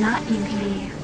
naively.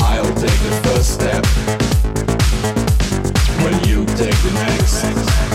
I'll take the first step when you take the next.